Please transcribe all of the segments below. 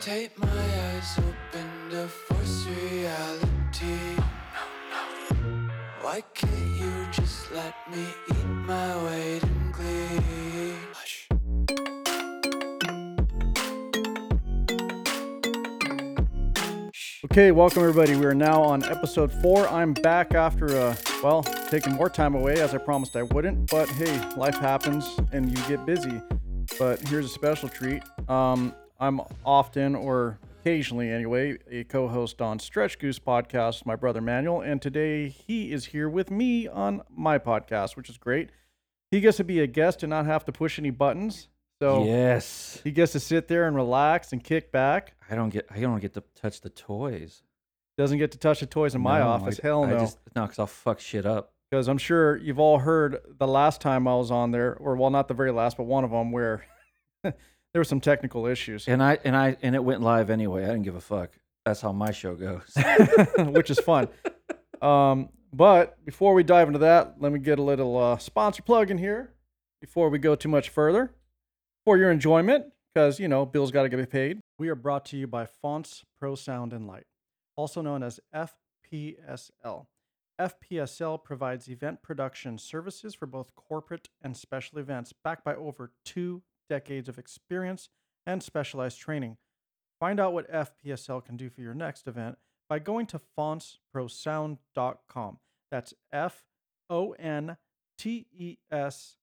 Tape my eyes open to force reality. Why can't you just let me eat my weight in glee? Okay, welcome everybody. We are now on episode four. I'm back after, uh, well, taking more time away as I promised I wouldn't. But hey, life happens and you get busy. But here's a special treat. Um, I'm often, or occasionally anyway, a co-host on Stretchgoose podcast, my brother Manuel, and today he is here with me on my podcast, which is great. He gets to be a guest and not have to push any buttons. So yes, he gets to sit there and relax and kick back. I don't get. I don't get to touch the toys. Doesn't get to touch the toys in my No, office. I, Hell I no. just, no, because I'll fuck shit up. because I'm sure you've all heard the last time I was on there, or well, not the very last, but one of them where there were some technical issues, And I and I and it went live anyway. I didn't give a fuck. That's how my show goes. which is fun. Um, but before we dive into that, let me get a little uh, sponsor plug in here before we go too much further. For your enjoyment, because you know bills got to get paid. We are brought to you by Fontes Pro Sound and Light, also known as FPSL. FPSL provides event production services for both corporate and special events, backed by over two decades of experience and specialized training. Find out what FPSL can do for your next event by going to fontesprosound.com. That's F O N T E S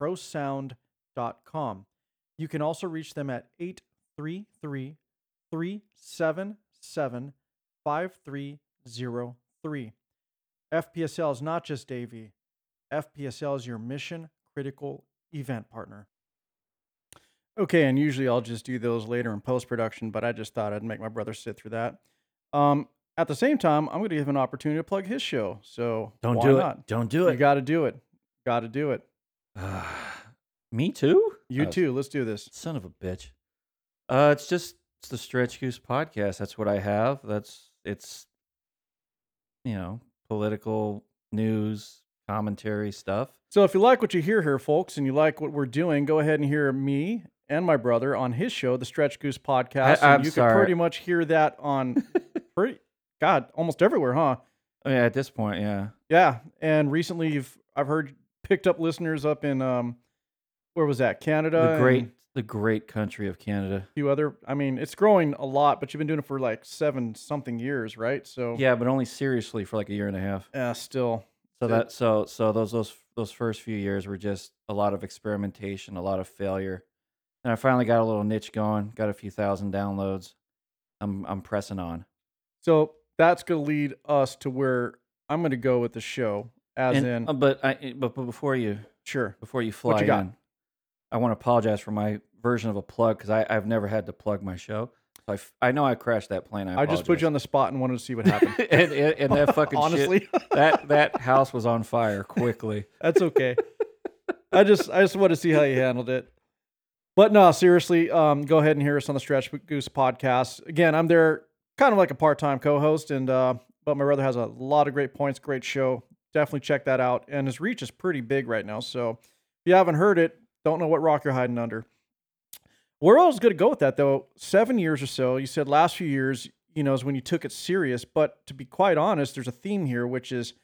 prosound.com. You can also reach them at 833 377 5303. FPSL is not just AV, FPSL is your mission critical event partner. Okay, and usually I'll just do those later in post production, but I just thought I'd make my brother sit through that. Um, at the same time, I'm going to give him an opportunity to plug his show. So Don't why do not? it. Don't do it. You got to do it. Got to do it. Me too. You Oh, too. Let's do this. Son of a bitch. Uh, it's just it's the Stretchgoose podcast. That's what I have. That's it's, you know, political news commentary stuff. So if you like what you hear here, folks, and you like what we're doing, go ahead and hear me and my brother on his show, the Stretchgoose Podcast. I- and you sorry. can pretty much hear that on pretty God, almost everywhere, huh? Oh, yeah, at this point, yeah. Yeah. And recently you've I've heard picked up listeners up in um where was that? Canada. The great, the great country of Canada. a few other I mean, it's growing a lot, but you've been doing it for like seven something years, right? So Yeah, but only seriously for like a year and a half. yeah, still. So that so so those those those first few years were just a lot of experimentation, a lot of failure. And I finally got a little niche going, got a few thousand downloads. I'm I'm pressing on. So that's gonna lead us to where I'm gonna go with the show. As And- in uh, but I but, but before you sure. before you fly you got? in, I want to apologize for my version of a plug because I I've never had to plug my show. So I, f- I know I crashed that plane. I, I just put you on the spot and wanted to see what happened. and, and, and that fucking shit, honestly. that that house was on fire quickly. That's okay. I just I just want to see how you handled it. But no, seriously, um, go ahead and hear us on the Stretch Goose podcast. Again, I'm there kind of like a part-time co-host, and uh, but my brother has a lot of great points, great show. Definitely check that out. And his reach is pretty big right now. So if you haven't heard it, don't know what rock you're hiding under. Where I was going to go with that though, seven years or so. You said last few years, you know, is when you took it serious. But to be quite honest, there's a theme here, which is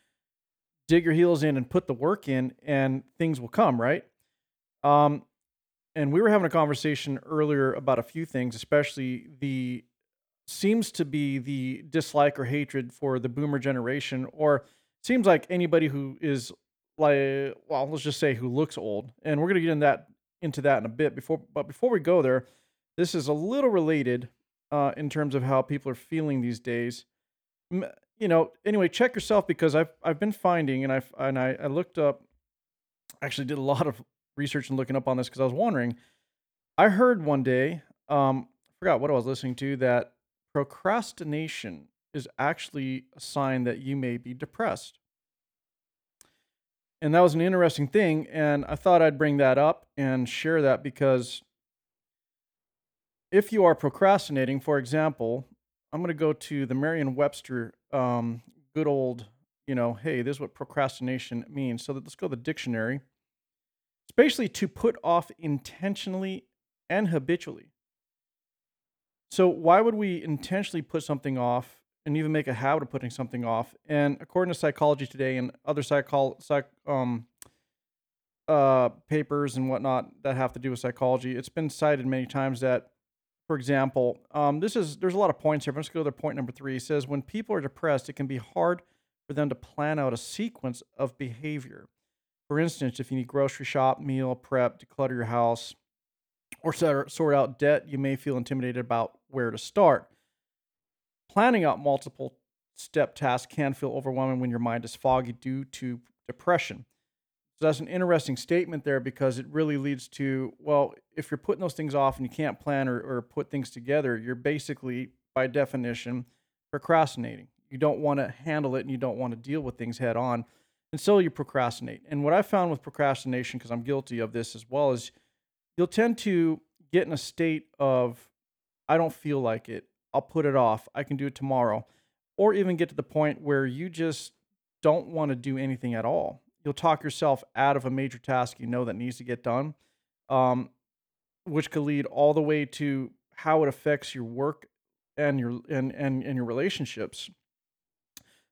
dig your heels in and put the work in and things will come right um and we were having a conversation earlier about a few things especially the seems to be the dislike or hatred for the boomer generation or seems like anybody who is like well let's just say who looks old and we're to get in that into that in a bit before but before we go there this is a little related uh, in terms of how people are feeling these days. You know, anyway, check yourself because I've I've been finding and I've and I, I looked up actually did a lot of research and looking up on this because I was wondering. I heard one day, um, I forgot what I was listening to, that procrastination is actually a sign that you may be depressed. And that was an interesting thing, and I thought I'd bring that up and share that because if you are procrastinating, for example, I'm going to go to the Merriam Webster, um, good old, you know, hey, this is what procrastination means. So let's go to the dictionary. It's basically to put off intentionally and habitually. So why would we intentionally put something off and even make a habit of putting something off? And according to Psychology Today and other psychol psych um uh papers and whatnot that have to do with psychology, it's been cited many times that, for example, um, this is there's a lot of points here. Let's go to point number three. It says when people are depressed, it can be hard for them to plan out a sequence of behavior. For instance, if you need grocery shop, meal prep, declutter your house, or sort out debt, you may feel intimidated about where to start. Planning out multiple step tasks can feel overwhelming when your mind is foggy due to depression. So that's an interesting statement there because it really leads to well, if you're putting those things off and you can't plan or, or put things together, you're basically, by definition, procrastinating. You don't want to handle it and you don't want to deal with things head on. And so you procrastinate. And what I found with procrastination, because I'm guilty of this as well, is you'll tend to get in a state of, I don't feel like it. I'll put it off. I can do it tomorrow. Or even get to the point where you just don't want to do anything at all. You'll talk yourself out of a major task you know that needs to get done, um, which could lead all the way to how it affects your work and your and, and, and your relationships.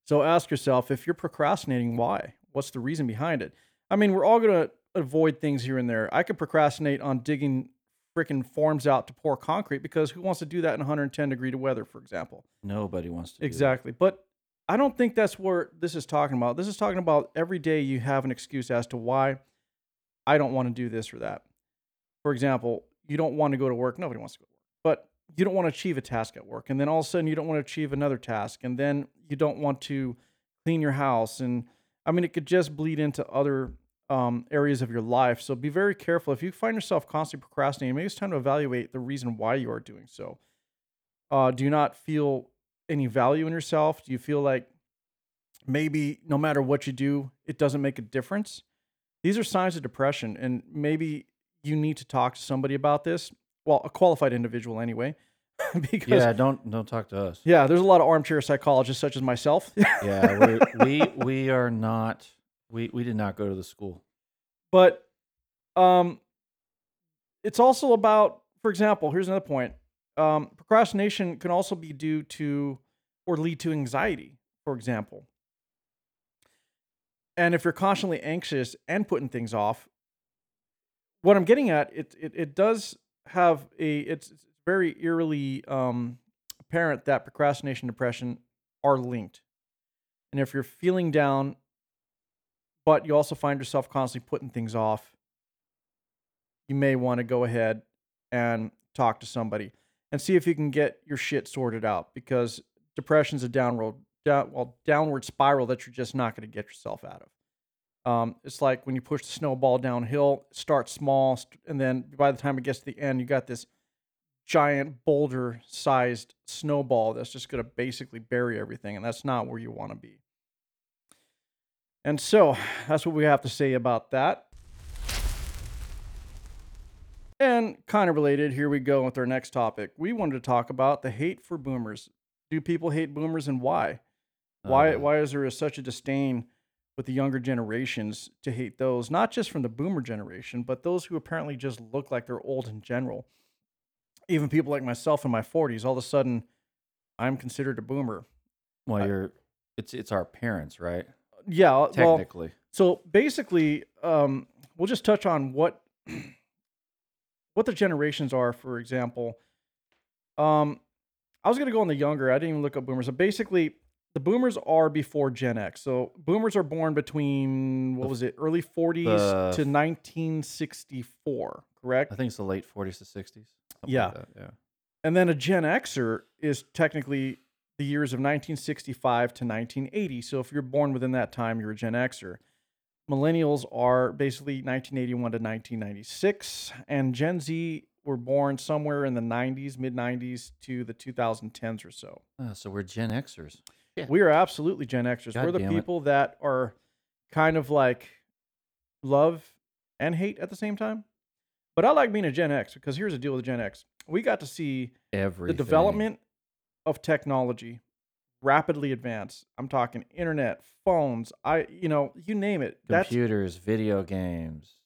So ask yourself if you're procrastinating, why? What's the reason behind it? I mean, we're all going to avoid things here and there. I could procrastinate on digging freaking forms out to pour concrete because who wants to do that in 110 degree weather, for example? Nobody wants to. Exactly. But I don't think that's where this is talking about. This is talking about every day you have an excuse as to why I don't want to do this or that. For example, you don't want to go to work. Nobody wants to go to work. But you don't want to achieve a task at work. And then all of a sudden you don't want to achieve another task. And then you don't want to clean your house. And I mean, it could just bleed into other um, areas of your life. So be very careful. If you find yourself constantly procrastinating, maybe it's time to evaluate the reason why you are doing so. Uh, do you not feel any value in yourself? Do you feel like maybe no matter what you do, it doesn't make a difference? These are signs of depression, and maybe you need to talk to somebody about this. Well, a qualified individual anyway, because Yeah, don't don't talk to us. Yeah, there's a lot of armchair psychologists such as myself. Yeah, we we we are not. We we did not go to the school. but um it's also about for example here's another point um procrastination can also be due to or lead to anxiety for example and if you're constantly anxious and putting things off what i'm getting at it it, it does have a it's, very eerily um apparent that procrastination and depression are linked and if you're feeling down but you also find yourself constantly putting things off, you may want to go ahead and talk to somebody and see if you can get your shit sorted out because depression's a downward down, well downward spiral that you're just not going to get yourself out of. Um, it's like when you push the snowball downhill, start small, st- and then by the time it gets to the end, you got this giant boulder-sized snowball that's just going to basically bury everything, and that's not where you want to be. And so that's what we have to say about that. And kind of related, here we go with our next topic. We wanted to talk about the hate for boomers. Do people hate boomers and why? Why Uh, why is there such a disdain with the younger generations to hate those, not just from the boomer generation, but those who apparently just look like they're old in general? Even people like myself in my 40s, all of a sudden I'm considered a boomer. Well, I- you're. It's it's our parents, right? Yeah, well, Technically. So basically, um, we'll just touch on what what the generations are. For example, um, I was going to go on the younger. I didn't even look up boomers. So basically, the boomers are before Gen X. So boomers are born between what was it, early 40s the- to 1964, correct? I think it's the late 40s to 60s. Yeah. like yeah. And then a Gen Xer is technically the years of 1965 to 1980. So if you're born within that time, you're a Gen Xer. Millennials are basically 1981 to 1996, and Gen Z were born somewhere in the 90s, mid 90s to the 2010s or so. Ah, so we're Gen Xers. Yeah. We are absolutely Gen Xers. God we're the damn it. people that are kind of like love and hate at the same time. But I like being a Gen X because here's the deal with Gen X. We got to see Everything. the development of technology rapidly advance. I'm talking internet, phones, I you know, you name it. That's computers, video games,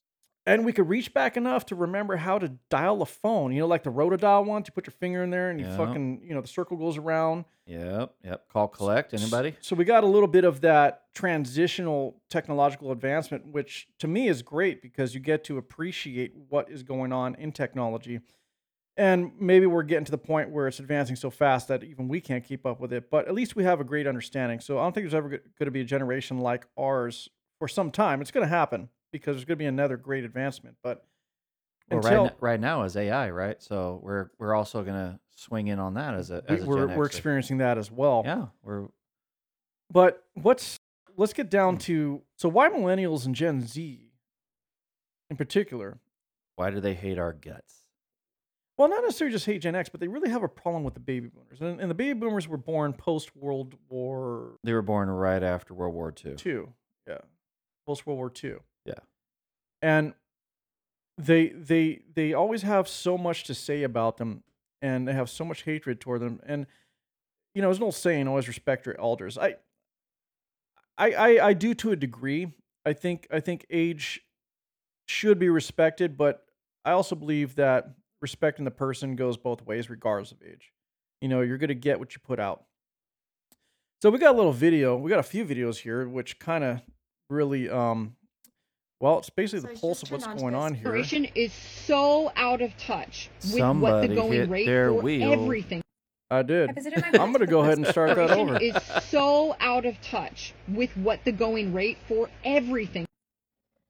and we could reach back enough to remember how to dial a phone. You know, like the rotodial ones. You put your finger in there and you Yeah. fucking, you know, the circle goes around. Yep. Yep. Call collect. Anybody? So we got a little bit of that transitional technological advancement, which to me is great because you get to appreciate what is going on in technology. And maybe we're getting to the point where it's advancing so fast that even we can't keep up with it. But at least we have a great understanding. So I don't think there's ever going to be a generation like ours for some time. It's going to happen because there's going to be another great advancement. But Well, until right, right now is AI, right? So we're we're also gonna swing in on that as a as a we're, we're experiencing that as well. Yeah, we're But what's let's get down mm. to so why millennials and Gen Z in particular? why do they hate our guts? Well, not necessarily just hate Gen X, but they really have a problem with the baby boomers. And, and the baby boomers were born post World War They were born right after World War II. II. Yeah. Post World War II. And they they they always have so much to say about them and they have so much hatred toward them. And you know, there's an old saying, always respect your elders. I I I, I do to a degree. I think I think age should be respected, but I also believe that respecting the person goes both ways, regardless of age. You know, you're gonna get what you put out. So we got a little video. We got a few videos here, which kind of really, um, well, it's basically So the just pulse of what's on going on here. generation is so out of touch with what Somebody the going hit rate their for wheel. everything I I did. visited I'm gonna go ahead and start that over. is so out of touch with what the going rate for everything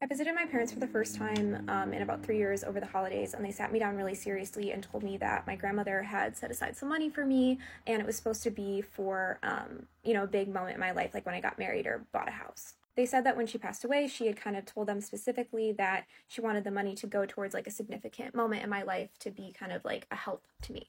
I visited my parents for the first time um, in about three years over the holidays, and they sat me down really seriously and told me that my grandmother had set aside some money for me, and it was supposed to be for, um, you know, a big moment in my life, like when I got married or bought a house. They said that when she passed away, she had kind of told them specifically that she wanted the money to go towards like a significant moment in my life to be kind of like a help to me.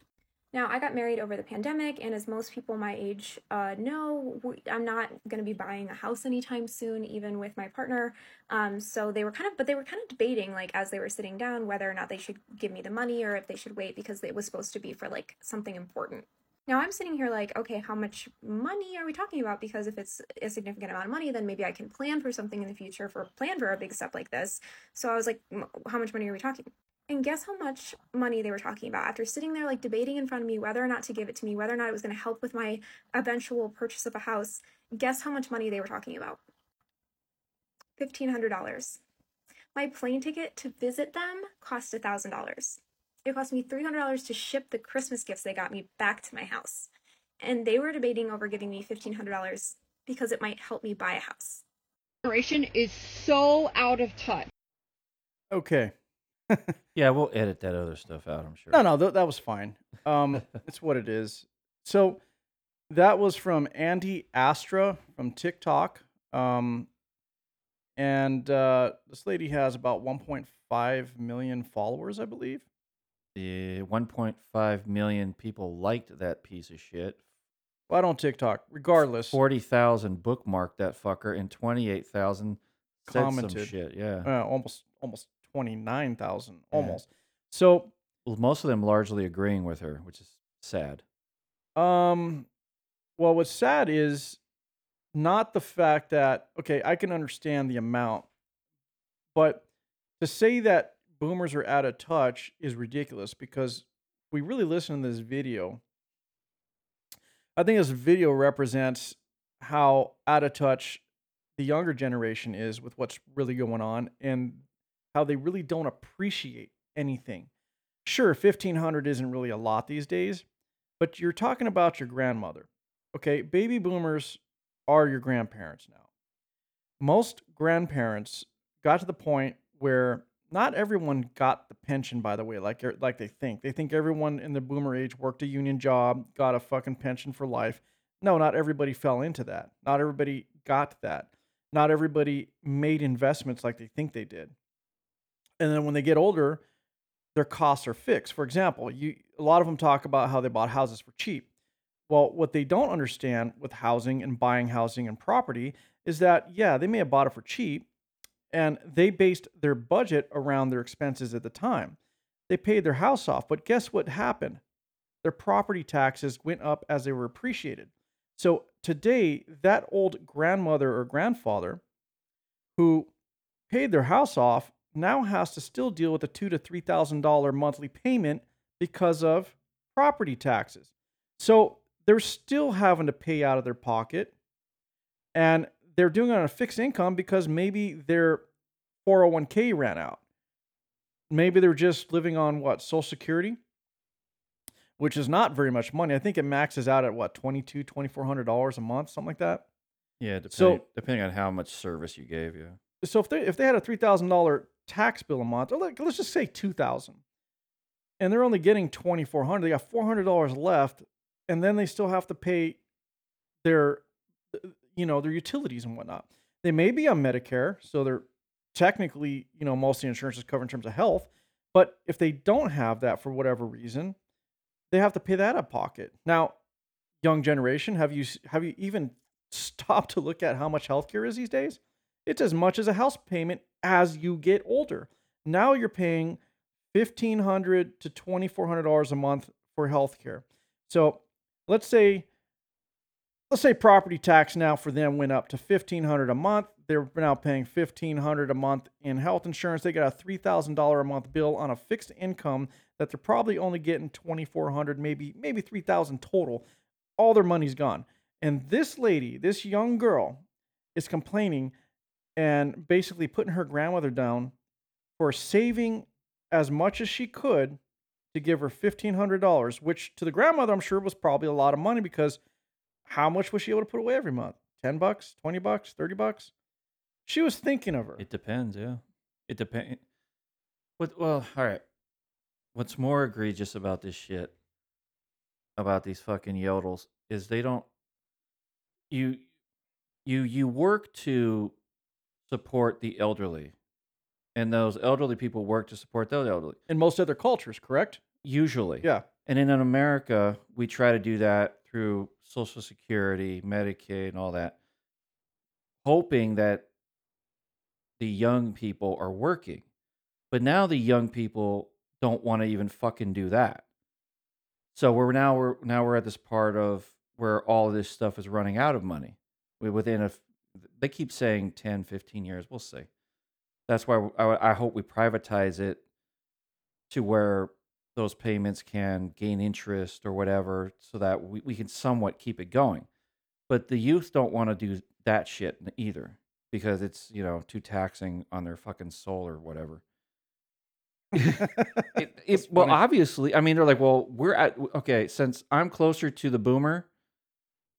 Now, I got married over the pandemic, and as most people my age uh, know, I'm not going to be buying a house anytime soon, even with my partner. Um, so they were kind of, but they were kind of debating, like, as they were sitting down, whether or not they should give me the money or if they should wait because it was supposed to be for like something important. Now I'm sitting here like, okay, how much money are we talking about? Because if it's a significant amount of money, then maybe I can plan for something in the future for plan for a big step like this. So I was like, "M- how much money are we talking? And guess how much money they were talking about after sitting there like debating in front of me whether or not to give it to me, whether or not it was going to help with my eventual purchase of a house. Guess how much money they were talking about? $1,500. My plane ticket to visit them cost $1,000. It cost me $300 to ship the Christmas gifts they got me back to my house. And they were debating over giving me $1,500 because it might help me buy a house. generation is so out of touch Okay. Yeah, we'll edit that other stuff out. I'm sure. No, no, th- that was fine. Um, it's what it is. So that was from Andy Astra from TikTok. Um, and uh, this lady has about 1.5 million followers, I believe. The 1.5 million people liked that piece of shit. Well, on TikTok. Regardless, 40,000 bookmarked that fucker, and 28,000 said some Commented. shit. Yeah. uh, almost almost 29,000, Yeah. almost. So, Well, most of them largely agreeing with her, which is sad. um, well, what's sad is not the fact that okay, I can understand the amount, but to say that boomers are out of touch is ridiculous because we really listen to this video. I think this video represents how out of touch the younger generation is with what's really going on and how they really don't appreciate anything. Sure, 1500 isn't really a lot these days, but you're talking about your grandmother. Okay, baby boomers are your grandparents now. Most grandparents got to the point where not everyone got the pension by the way like er, like they think. They think everyone in the boomer age worked a union job, got a fucking pension for life. No, not everybody fell into that. Not everybody got that. Not everybody made investments like they think they did. And then when they get older, their costs are fixed. For example, you a lot of them talk about how they bought houses for cheap. Well, what they don't understand with housing and buying housing and property is that yeah, they may have bought it for cheap and they based their budget around their expenses at the time. They paid their house off, but guess what happened? Their property taxes went up as they were appreciated. So today, that old grandmother or grandfather who paid their house off now has to still deal with a two to three thousand dollar monthly payment because of property taxes. So they're still having to pay out of their pocket, and they're doing it on a fixed income because maybe their 401k ran out. Maybe they're just living on what Social Security, which is not very much money. I think it maxes out at what 22 2400 dollars a month, something like that. Yeah, depending, So- depending on how much service you gave you. so if they if they had a three thousand dollar tax bill a month, or like, let's just say two thousand, and they're only getting twenty four hundred, they got four hundred dollars left, and then they still have to pay their, you know, their utilities and whatnot. They may be on Medicare, so they're technically, you know, most of the insurance is covered in terms of health. But if they don't have that for whatever reason, they have to pay that out of pocket. Now, young generation, have you have you even stopped to look at how much healthcare is these days? It's as much as a house payment as you get older. Now you're paying fifteen hundred to twenty four hundred dollars a month for healthcare. So let's say let's say property tax now for them went up to fifteen hundred a month. They're now paying fifteen hundred a month in health insurance. They got a three thousand dollar a month bill on a fixed income that they're probably only getting twenty four hundred, maybe maybe three thousand total. All their money's gone. And this lady, this young girl, is complaining and basically putting her grandmother down for saving as much as she could to give her $1,500, which to the grandmother, I'm sure was probably a lot of money because how much was she able to put away every month? 10 bucks, 20 bucks, 30 bucks? She was thinking of her. It depends, yeah. It depends. What? Well, all right. What's more egregious about this shit, about these fucking yodels, is they don't. You, you, you work to support the elderly, and those elderly people work to support those elderly. In most other cultures, correct? Usually, Yeah. And in America, we try to do that through Social Security, Medicaid, and all that, hoping that the young people are working. But now the young people don't want to even fucking do that. So we're now we're now we're at this part of where all of this stuff is running out of money. We within a they keep saying 10, 15 years. We'll see. That's why I, I hope we privatize it to where those payments can gain interest or whatever so that we, we can somewhat keep it going. But the youth don't want to do that shit either because it's, you know, too taxing on their fucking soul or whatever. It, it, well, obviously, I mean, they're like, well, we're at, okay, since I'm closer to the boomer,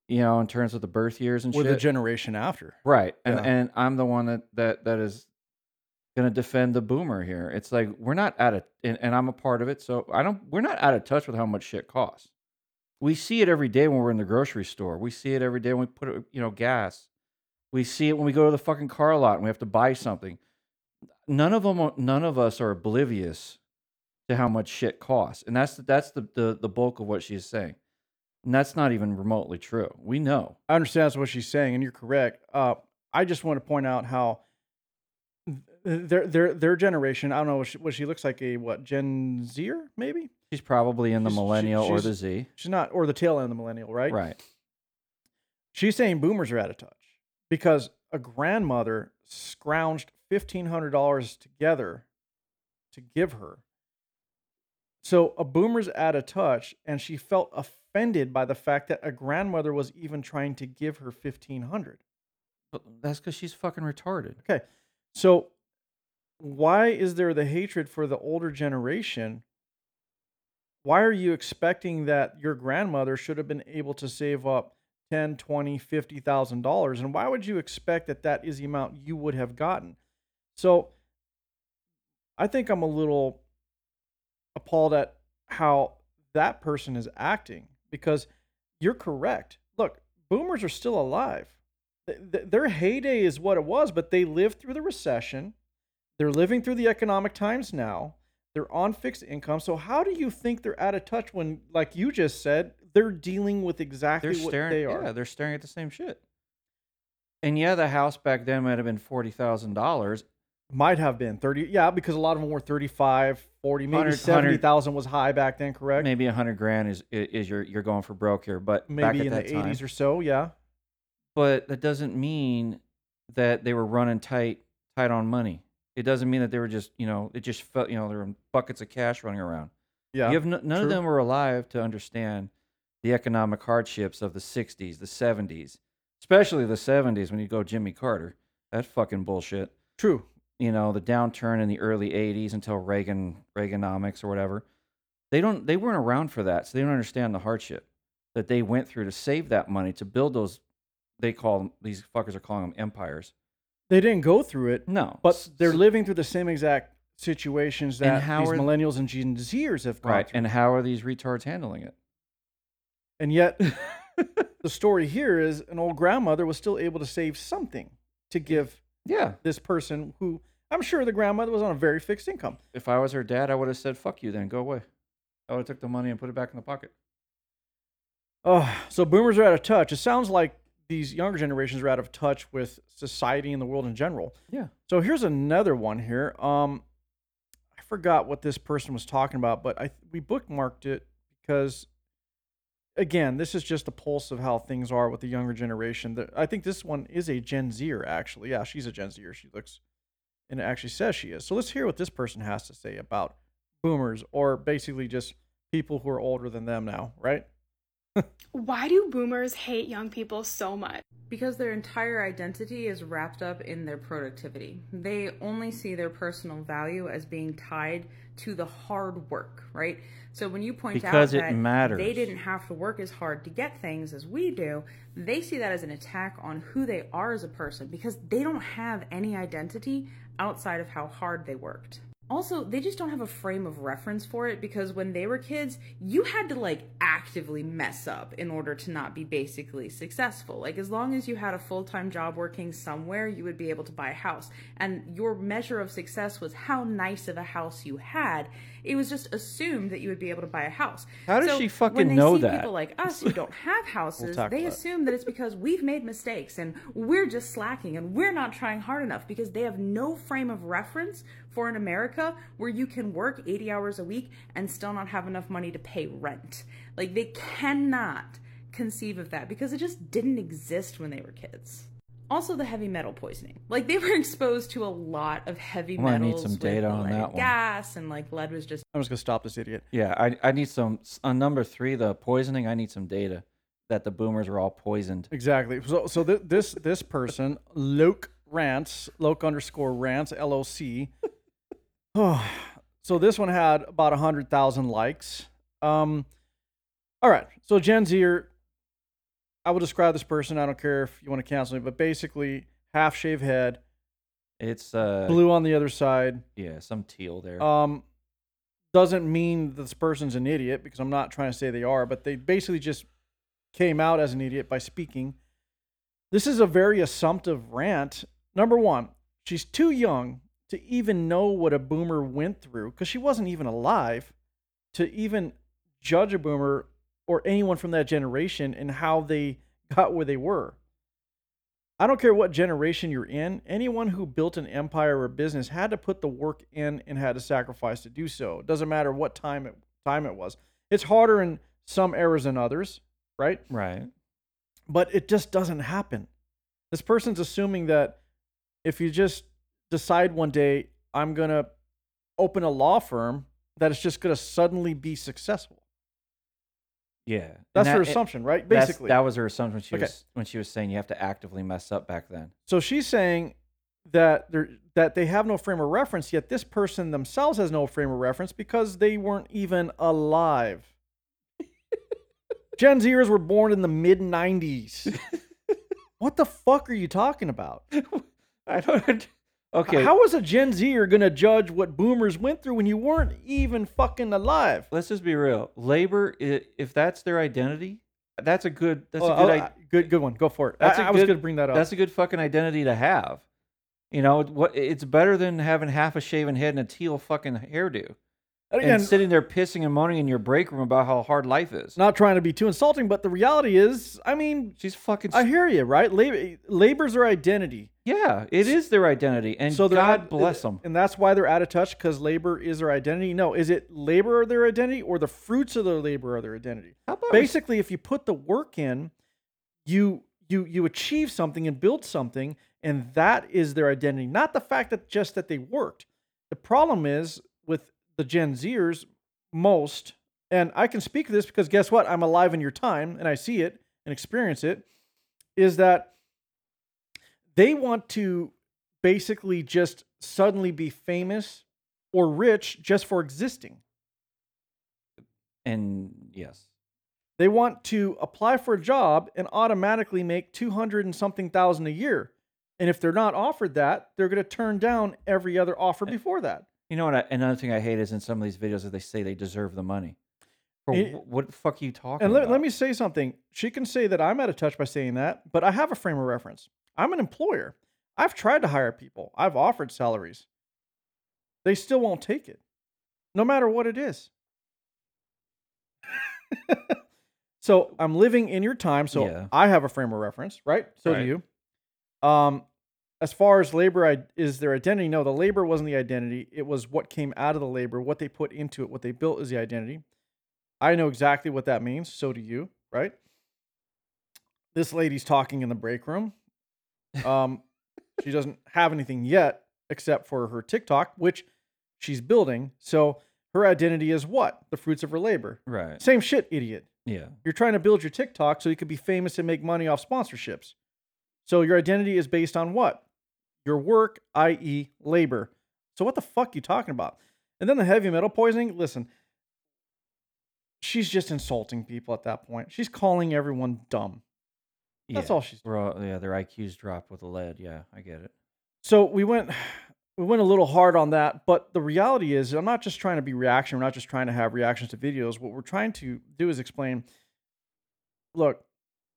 you know, in terms of the birth years and Or shit. the generation after. Right. And Yeah. and I'm the one that that that is going to defend the boomer here. It's like we're not out of and, and I'm a part of it, so I don't we're not out of touch with how much shit costs. We see it every day when we're in the grocery store. We see it every day when we put you know, gas. We see it when we go to the fucking car lot and we have to buy something. None of them none of us are oblivious to how much shit costs. And that's the, that's the the, the bulk of what she's saying. And that's not even remotely true. We know. I understand that's what she's saying, and you're correct. Uh, I just want to point out how their their their generation. I don't know what she, what she looks like. A what Gen Zer maybe? She's probably in the She's- she- millennial or the Z. She's not, or the tail end of the millennial, right? Right. She's saying boomers are out of touch because a grandmother scrounged fifteen hundred dollars together to give her. So a boomer's out of touch, and she felt offended by the fact that a grandmother was even trying to give her fifteen hundred. But that's because she's fucking retarded. Okay. So why is there the hatred for the older generation? Why are you expecting that your grandmother should have been able to save up 10, 20, 50,000 dollars and why would you expect that that is the amount you would have gotten? So I think I'm a little appalled at how that person is acting because you're correct. Look, boomers are still alive th- th- their heyday is what it was, but they lived through the recession. They're living through the economic times now. They're on fixed income. So how do you think they're out of touch when, like you just said, they're dealing with exactly They're what staring. they are? Yeah, they're staring at the same shit. And yeah, the house back then might have been forty thousand dollars. Might have been 30. Yeah, because a lot of them were 35, 40, maybe 100 70,000 was high back then, correct? Maybe a hundred grand is is you're you're going for broke here, but Maybe in the 80s or so, yeah. but that doesn't mean that they were running tight tight on money. It doesn't mean that they were just, you know, it just felt, you know, there were buckets of cash running around. Yeah. you have n- none true. of them were alive to understand the economic hardships of the 60s, the 70s, especially the 70s when you go Jimmy Carter. That fucking bullshit. True. You know, the downturn in the early 80s until Reagan Reaganomics or whatever. They don't they weren't around for that, so they don't understand the hardship that they went through to save that money to build those they call them these fuckers are calling them empires. They didn't go through it, No. but they're living through the same exact situations And that how these are- millennials and Gen Zers have gone right. through. And how are these retards handling it? And yet, the story here is an old grandmother was still able to save something to give Yeah. this person who I'm sure the grandmother was on a very fixed income. If I was her dad, I would have said, "Fuck you," then go away. I would have took the money and put it back in the pocket. Oh, so boomers are out of touch. It sounds like these younger generations are out of touch with society and the world in general. Yeah. So here's another one here. Um, I forgot what this person was talking about, but I we bookmarked it because, again, this is just a pulse of how things are with the younger generation. The- I think this one is a Gen Zer, actually. Yeah, she's a Gen Zer. She looks, and it actually says she is. So let's hear what this person has to say about boomers, or basically just people who are older than them now, right? Why do boomers hate young people so much? Because their entire identity is wrapped up in their productivity. They only see their personal value as being tied to the hard work, right? So when you point Because out it that matters. they didn't have to work as hard to get things as we do, they see that as an attack on who they are as a person because they don't have any identity outside of how hard they worked. Also, they just don't have a frame of reference for it because when they were kids, you had to like actively mess up in order to not be basically successful. Like, as long as you had a full time job working somewhere, you would be able to buy a house. And your measure of success was how nice of a house you had. It was just assumed that you would be able to buy a house. How does So she fucking when they know see that? People like us who don't have houses, tackle they assume that it's because we've made mistakes and we're just slacking and we're not trying hard enough because they have no frame of reference for an America where you can work 80 hours a week and still not have enough money to pay rent. Like they cannot conceive of that because it just didn't exist when they were kids. Also, the heavy metal poisoning. Like they were exposed to a lot of heavy I'm gonna need metals some with data on leaded that one. gas, and like lead was just I'm just gonna stop this idiot. Yeah, I, I need some on number three, the poisoning. I need some data that the boomers were all poisoned. Exactly. So, so th- this this person, Luke Rants, Loke underscore Rants, L O C. Oh, so this one had about hundred thousand likes. Um, all right. So Gen Zer, I will describe this person. I don't care if you want to cancel me, but basically half shave head, It's uh, blue on the other side. yeah, some teal there. Um, doesn't mean this person's an idiot because I'm not trying to say they are, but they basically just came out as an idiot by speaking. This is a very assumptive rant. Number one, she's too young to even know what a boomer went through because she wasn't even alive to even judge a boomer or anyone from that generation and how they got where they were. I don't care what generation you're in, anyone who built an empire or a business had to put the work in and had to sacrifice to do so. It doesn't matter what time it time it was. It's harder in some eras than others, right? right. But it just doesn't happen. This person's assuming that if you just decide one day I'm going to open a law firm that is just going to suddenly be successful. Yeah, That's that- her it- assumption, right? Basically. that was her assumption. When she Okay. was when she was saying you have to actively mess up back then. So she's saying that they that they have no frame of reference, yet this person themselves has no frame of reference because they weren't even alive. Gen Zers were born in the mid '90s. what the fuck are you talking about? I don't. Okay, How is a Gen Zer gonna judge what Boomers went through when you weren't even fucking alive? let's just be real. Labor, i- if that's their identity, that's a good. That's a good. oh, i- good, good one. Go for it. That's I a I was good- gonna bring that up. That's a good fucking identity to have. You know what? It's better than having half a shaven head and a teal fucking hairdo, And and sitting there pissing and moaning in your break room about how hard life is. not trying to be too insulting, but the reality is, I mean, She's fucking. I hear you, right? Labor, labor's their identity. yeah, it is their identity, and so God out- bless them. and that's why they're out of touch because labor is their identity. No, is it labor are their identity or the fruits of their labor are their identity? How about Basically, if you put the work in, you you you achieve something and build something, And that is their identity, not the fact that just that they worked. The problem is with the Gen Zers, most, and I can speak to this because guess what? I'm alive in your time and I see it and experience it, is that they want to basically just suddenly be famous or rich just for existing. And yes, They want to apply for a job and automatically make 200 and something thousand a year. And if they're not offered that, they're going to turn down every other offer eh. before that. You know what? I, another thing I hate is in some of these videos that they say they deserve the money. For It- wh- what the fuck are you talking And let, about? let me say something. She can say that I'm out of touch by saying that, but I have a frame of reference. I'm an employer. I've tried to hire people, I've offered salaries. They still won't take it, no matter what it is. so I'm living in your time. So Yeah. I have a frame of reference, right? So Right. do you. Um, as far as labor is their identity, no, the labor wasn't the identity. It was what came out of the labor, what they put into it, what they built is the identity. I know exactly what that means. So do you, right? This lady's talking in the break room. Um, she doesn't have anything yet except for her TikTok, which she's building. So her identity is what? The fruits of her labor. right. Same shit, idiot. Yeah. You're trying to build your TikTok so you could be famous and make money off sponsorships. So your identity is based on what? Your work, i.e., labor. So what the fuck you talking about? And then the heavy metal poisoning. Listen, she's just insulting people at that point. She's calling everyone dumb. That's yeah. all she's. All, yeah, their IQ's dropped with the lead. Yeah, I get it. So we went we went a little hard on that, but the reality is I'm not just trying to be reaction, we're not just trying to have reactions to videos. What we're trying to do is explain look,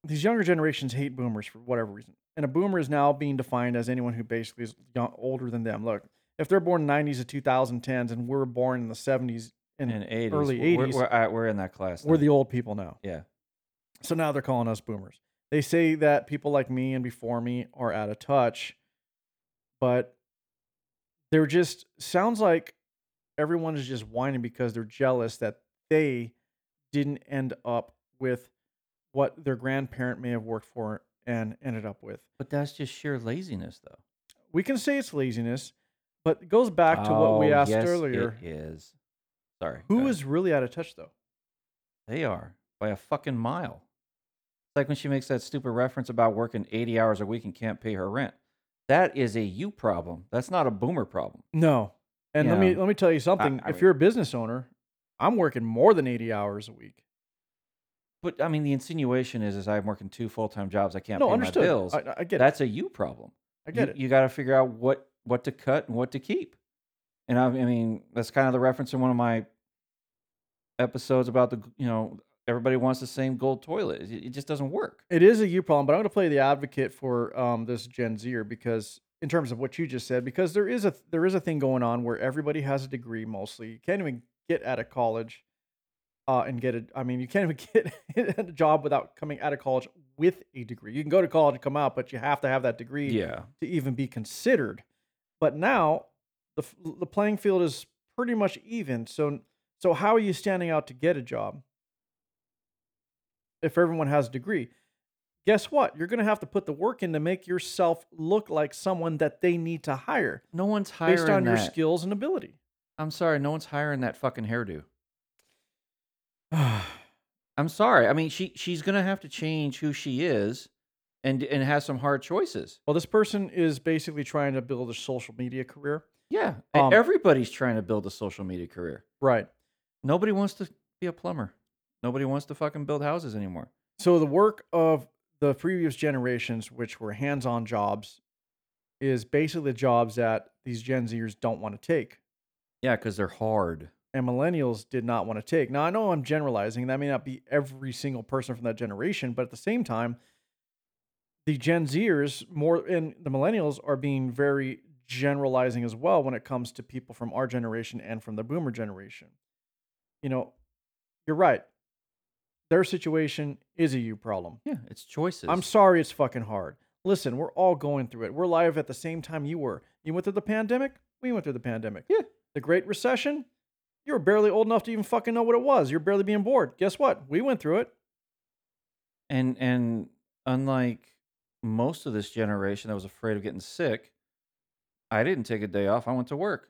these younger generations hate boomers for whatever reason. And a boomer is now being defined as anyone who basically is young, older than them. Look, if they're born 90s to 2010s and we're born in the 70s and In 80s, early 80s, we're, we're, we're in that class. we're the old people now. yeah. So now they're calling us boomers. They say that people like me and before me are out of touch, but they're just sounds like everyone is just whining because they're jealous that they didn't end up with what their grandparent may have worked for and ended up with. But that's just sheer laziness, though. We can say it's laziness, but it goes back to what we Oh, asked yes, earlier. It is. Sorry. Who ahead. is really out of touch though? They are by a fucking mile. It's like when she makes that stupid reference about working 80 hours a week and can't pay her rent. That is a you problem. That's not a boomer problem. No. And let me Yeah. let me tell you something. I if mean- you're a business owner, I'm working more than 80 hours a week. But I mean, the insinuation is, is I'm working two full time jobs. I can't no, pay understood. my bills. I, I get it. That's a you problem. I get you, it. You got to figure out what what to cut and what to keep. And I, I mean, that's kind of the reference in one of my episodes about the you know everybody wants the same gold toilet. It, it just doesn't work. It is a you problem, but I'm going to play the advocate for um, this Gen Zer because, in terms of what you just said, because there is a there is a thing going on where everybody has a degree. Mostly, you can't even get out of college uh, and get a. I mean, you can't even get a job without coming out of college with a degree. You can go to college and come out, but you have to have that degree Yeah. to even be considered. But now the the playing field is pretty much even. So so how are you standing out to get a job if everyone has a degree? Guess what? You're going to have to put the work in to make yourself look like someone that they need to hire No one's hiring based on your skills and ability. I'm sorry, no one's hiring that fucking hairdo. I'm sorry. I mean, she she's gonna have to change who she is, and and has some hard choices. well, this person is basically trying to build a social media career. Yeah, Um, everybody's trying to build a social media career. Right. Nobody wants to be a plumber. Nobody wants to fucking build houses anymore. So the work of the previous generations, which were hands-on jobs, is basically the jobs that these Gen Zers don't want to take. Yeah, because they're hard. And millennials did not want to take. Now, I know I'm generalizing. That may not be every single person from that generation, but at the same time, the Gen Zers more and the millennials are being very generalizing as well when it comes to people from our generation and from the boomer generation. You know, you're right. Their situation is a you problem. Yeah, it's choices. I'm sorry it's fucking hard. Listen, we're all going through it. We're live at the same time you were. You went through the pandemic, we went through the pandemic. Yeah. The Great Recession, you were barely old enough to even fucking know what it was. You're barely being bored. Guess what? We went through it. and and unlike most of this generation that was afraid of getting sick, I didn't take a day off. I went to work.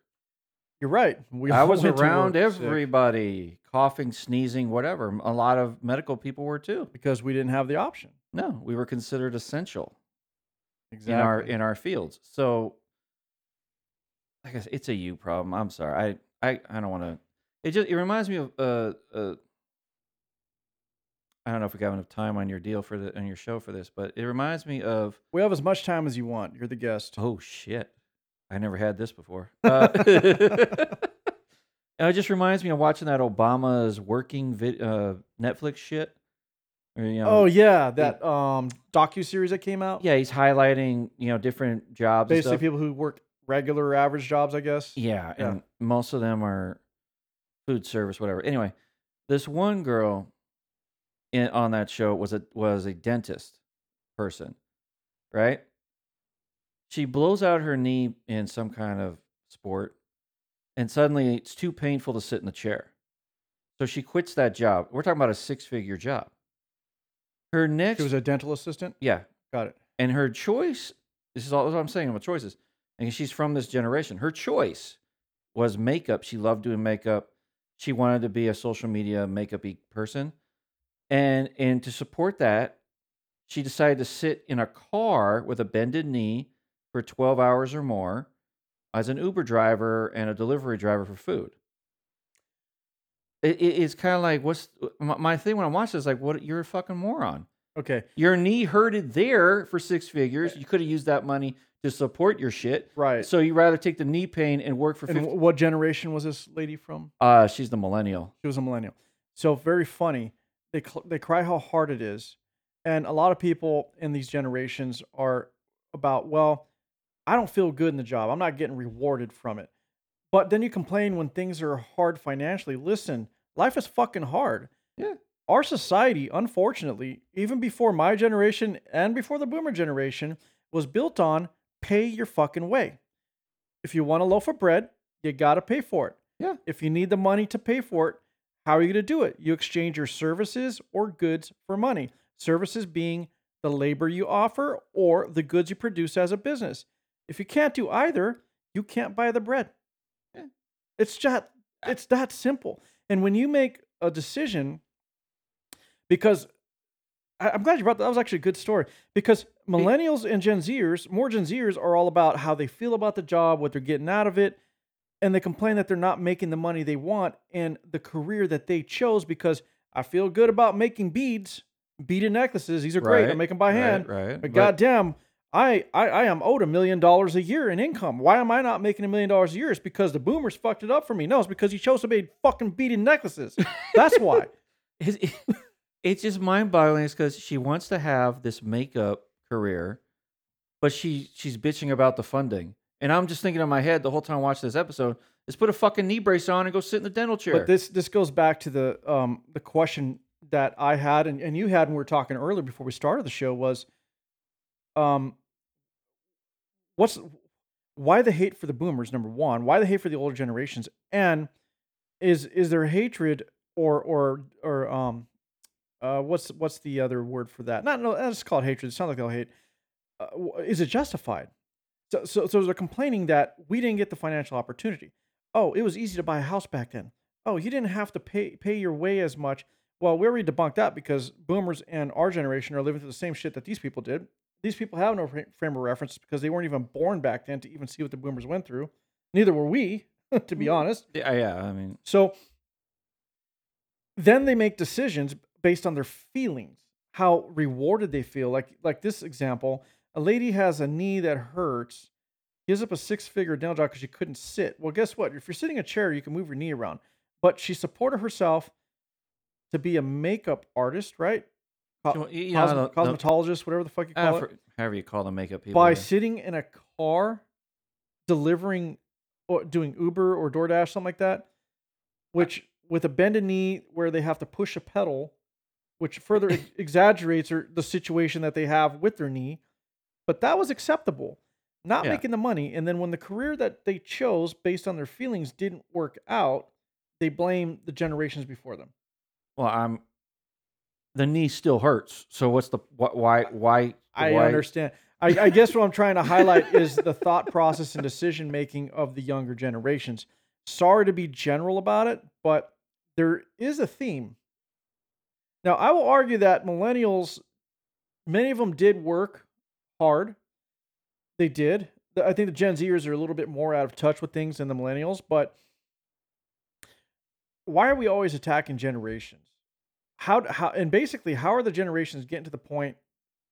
You're right. We I was around work sick everybody, coughing, sneezing, whatever. A lot of medical people were too. because we didn't have the option. No, we were considered essential Exactly. in our in our fields. So, I guess it's a you problem. I'm sorry. I I, I don't want to. It just it reminds me of uh uh. I don't know if we got enough time on your deal for the on your show for this, but it reminds me of we have as much time as you want. You're the guest. Oh shit! I never had this before. Uh, and it just reminds me of watching that Obama's working vid- uh, Netflix shit. Or, you know, oh yeah, that um docu series that came out. yeah, he's highlighting you know different jobs. and basically people who work regular average jobs, I guess. Yeah, Yeah. and most of them are food service, whatever. Anyway, this one girl in, on that show was a was a dentist person, right? She blows out her knee in some kind of sport, and suddenly it's too painful to sit in the chair. So she quits that job. We're talking about a six figure job. Her next, She was a dental assistant. yeah, Got it. and her choice, this is all what I'm saying about choices. And she's from this generation. Her choice was makeup. She loved doing makeup. She wanted to be a social media makeup person. And and to support that, she decided to sit in a car with a bended knee for 12 hours or more as an Uber driver and a delivery driver for food. It, it- it's kind of like what's my, my thing when I watch this? Like, what? You're a fucking moron. Okay. Your knee hurted there for six figures. You could have used that money to support your shit. Right. So you rather take the knee pain and work for and 50. wh- what generation was this lady from? Uh, she's the millennial. She was a millennial. So very funny. They cl- they cry how hard it is, and a lot of people in these generations are about well, I don't feel good in the job. I'm not getting rewarded from it. But then you complain when things are hard financially. Listen, life is fucking hard. Yeah. Our society, unfortunately, even before my generation and before the boomer generation, was built on pay your fucking way. If you want a loaf of bread, you got to pay for it. Yeah. If you need the money to pay for it, how are you going to do it? You exchange your services or goods for money. Services being the labor you offer or the goods you produce as a business. If you can't do either, you can't buy the bread. Yeah. It's just it's that simple. And when you make a decision, because I, I'm glad you brought that. That was actually a good story. Because millennials and Gen Zers, more Gen Zers, are all about how they feel about the job, what they're getting out of it, and they complain that they're not making the money they want and the career that they chose. Because I feel good about making beads, beaded necklaces. These are great. I make them by hand. right, But but- goddamn, I, I I am owed a million dollars a year in income. Why am I not making a million dollars a year? It's because the boomers fucked it up for me. No, it's because you chose to make fucking beaded necklaces. That's why. it's just mind boggling because she wants to have this makeup career, but she she's bitching about the funding. And I'm just thinking in my head the whole time I watching this episode is put a fucking knee brace on and go sit in the dental chair. But this this goes back to the um the question that I had and, and you had when we were talking earlier before we started the show was um what's why the hate for the boomers number one why the hate for the older generations and is is there hatred or or or um uh what's what's the other word for that? Not no let's call it hatred it sounds like they'll hate. Uh, is it justified? So, so so they're complaining that we didn't get the financial opportunity. Oh it was easy to buy a house back then. Oh you didn't have to pay pay your way as much. Well we already debunked that because boomers and our generation are living through the same shit that these people did. These people have no frame of reference because they weren't even born back then to even see what the boomers went through. Neither were we to be honest. Yeah, yeah, I mean, so then they make decisions based on their feelings, how rewarded they feel. Like like this example, a lady has a knee that hurts, gives up a six-figure dental job because she couldn't sit. Well, guess what? If you're sitting in a chair, you can move your knee around. But she supported herself to be a makeup artist, right? Co- you know, cosme- the- the- cosmetologist, whatever the fuck you uh, call it however you call the makeup people. by yeah. sitting in a car delivering or doing Uber or DoorDash, something like that, which with a bended knee where they have to push a pedal, which further ex- exaggerates or the situation that they have with their knee. But that was acceptable, not Yeah. making the money. And then when the career that they chose based on their feelings didn't work out, they blame the generations before them. Well, I'm the knee still hurts. So what's the wh- why why I why- understand. I, I guess what I'm trying to highlight is the thought process and decision making of the younger generations. Sorry to be general about it, but there is a theme. Now, I will argue that millennials, many of them did work hard. They did. I think the Gen Zers are a little bit more out of touch with things than the millennials, but why are we always attacking generations? How, how and basically how are the generations getting to the point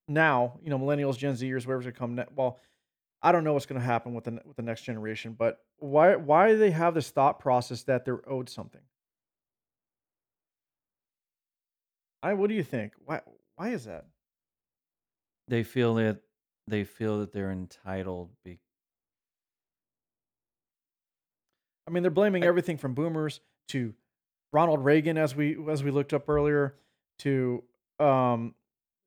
now, you know, millennials, Gen Zers, whatever's gonna come next. Well, I don't know what's gonna happen with the with the next generation, but why why do they have this thought process that they're owed something? I what do you think? Why why is that? they feel that they feel that they're entitled be, I mean, they're blaming I- everything from boomers to Ronald Reagan, as we as we looked up earlier, to um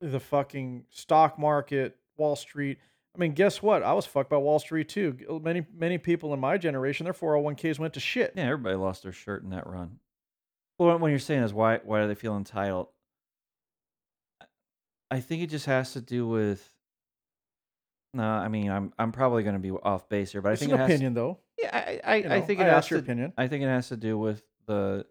the fucking stock market, Wall Street. I mean, guess what? I was fucked by Wall Street too. Many many people in my generation, their 401ks went to shit. yeah everybody lost their shirt in that run. Well, when you're saying is why why do they feel entitled? I think it just has to do with. No, I mean I'm I'm probably going to be off base here, but I think an it has. opinion, though. Yeah, I I, You I know, think I it has asked your to. opinion. I think it has to do with the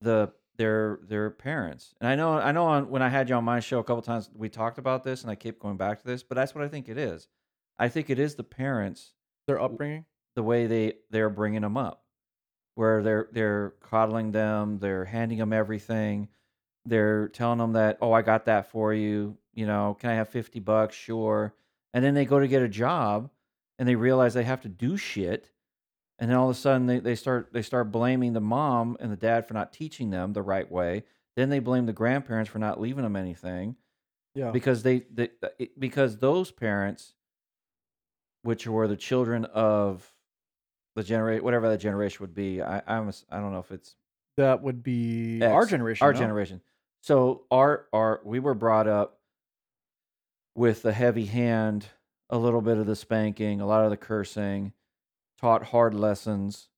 the their their parents. And I know I know on when I had you on my show a couple times we talked about this and I keep going back to this, but that's what I think it is. I think it is the parents Their upbringing. the way they they're bringing them up where they're they're coddling them, they're handing them everything. They're telling them that, "Oh, I got that for you, you know, can I have 50 bucks?" Sure. And then they go to get a job and they realize they have to do shit and then all of a sudden they, they start they start blaming the mom and the dad for not teaching them the right way then they blame the grandparents for not leaving them anything Yeah. because they, they uh, it- because those parents which were the children of the generation, whatever that generation would be i i'm i don't know if it's that would be our generation. our no? generation so our our we were brought up with a heavy hand a little bit of the spanking a lot of the cursing taught hard lessons